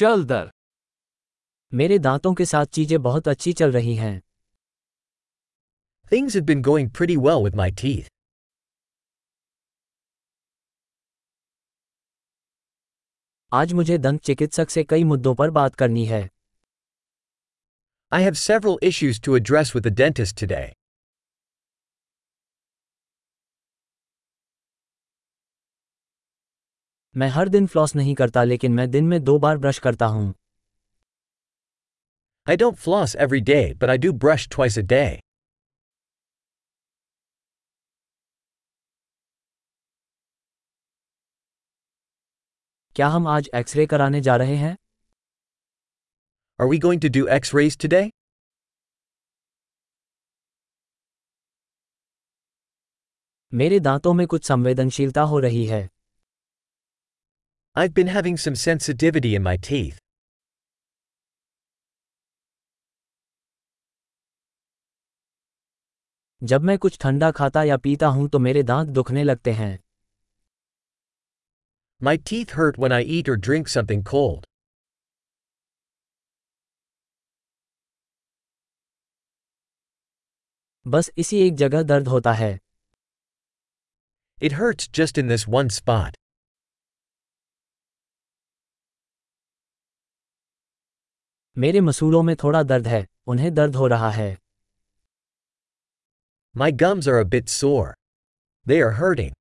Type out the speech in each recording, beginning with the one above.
चल दर। मेरे दांतों के साथ चीज़ें बहुत अच्छी चल रही हैं। Things have been going pretty well with my teeth आज मुझे दंत चिकित्सक से कई मुद्दों पर बात करनी है। I have several issues to address with the dentist today मैं हर दिन फ्लॉस नहीं करता लेकिन मैं दिन में दो बार ब्रश करता हूँ I don't floss every day, but I do brush twice a day. क्या हम आज एक्सरे कराने जा रहे हैं Are we going to do x rays today? मेरे दांतों में कुछ संवेदनशीलता हो रही है I've been having some sensitivity in my teeth. जब मैं कुछ ठंडा खाता या पीता हूं तो मेरे दांत दुखने लगते हैं My teeth hurt when I eat or drink something cold. बस इसी एक जगह दर्द होता है It hurts just in this one spot. मेरे मसूड़ों में थोड़ा दर्द है उन्हें दर्द हो रहा है। माई gums are at sore they are herding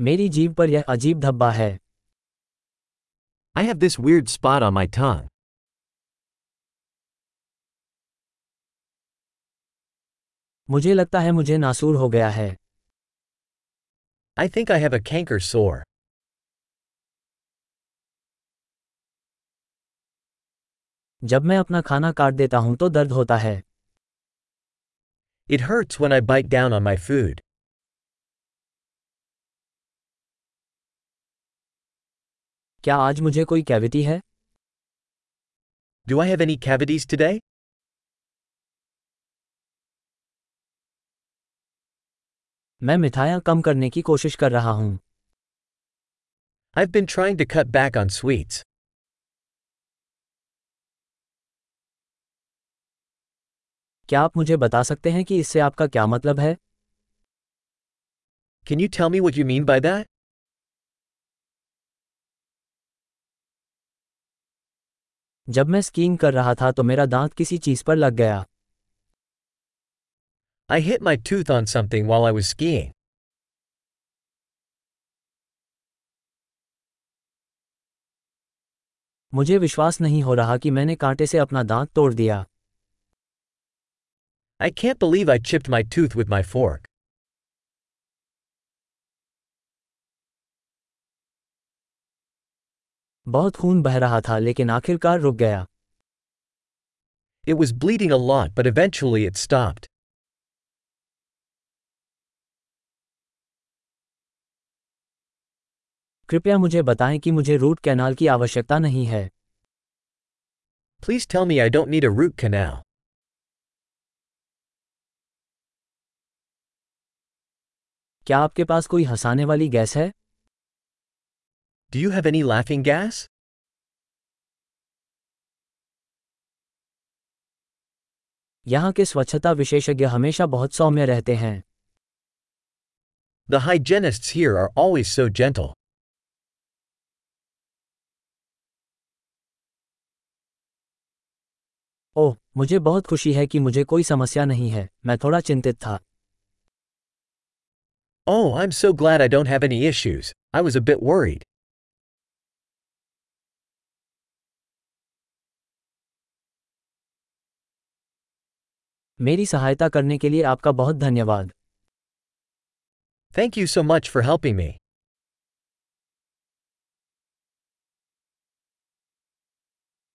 मेरी जीव पर यह अजीब धब्बा है। I have this weird spot on my tongue मुझे लगता है मुझे नासूर हो गया है। I think I have a canker sore. जब मैं अपना खाना काट देता हूँ तो दर्द होता है It hurts when I bite down on my food. क्या आज मुझे कोई कैविटी है Do I have any cavities today? मैं मिठाइयाँ कम करने की कोशिश कर रहा हूँ I've been trying to cut back on sweets. क्या आप मुझे बता सकते हैं कि इससे आपका क्या मतलब है Can you tell me what you mean by that? जब मैं स्कीइंग कर रहा था तो मेरा दांत किसी चीज़ पर लग गया I hit my tooth on something while I was skiing. मुझे विश्वास नहीं हो रहा कि मैंने कांटे से अपना दांत तोड़ दिया I can't believe I chipped my tooth with my fork. बहुत खून बह रहा था लेकिन आखिरकार रुक गया It was bleeding a lot, but eventually it stopped. कृपया मुझे बताएँ कि मुझे रूट कैनाल की आवश्यकता नहीं है। Please tell me I don't need a root canal क्या आपके पास कोई हंसाने वाली गैस है? Do you have any laughing gas यहाँ के स्वच्छता विशेषज्ञ हमेशा बहुत सौम्य रहते हैं। The hygienist here are always so gentle oh मुझे बहुत खुशी है कि मुझे कोई समस्या नहीं है मैं थोड़ा चिंतित था। ओ I am so glad I don't have any issues I was a bit worried मेरी सहायता करने के लिए आपका बहुत धन्यवाद। Thank you so much for helping me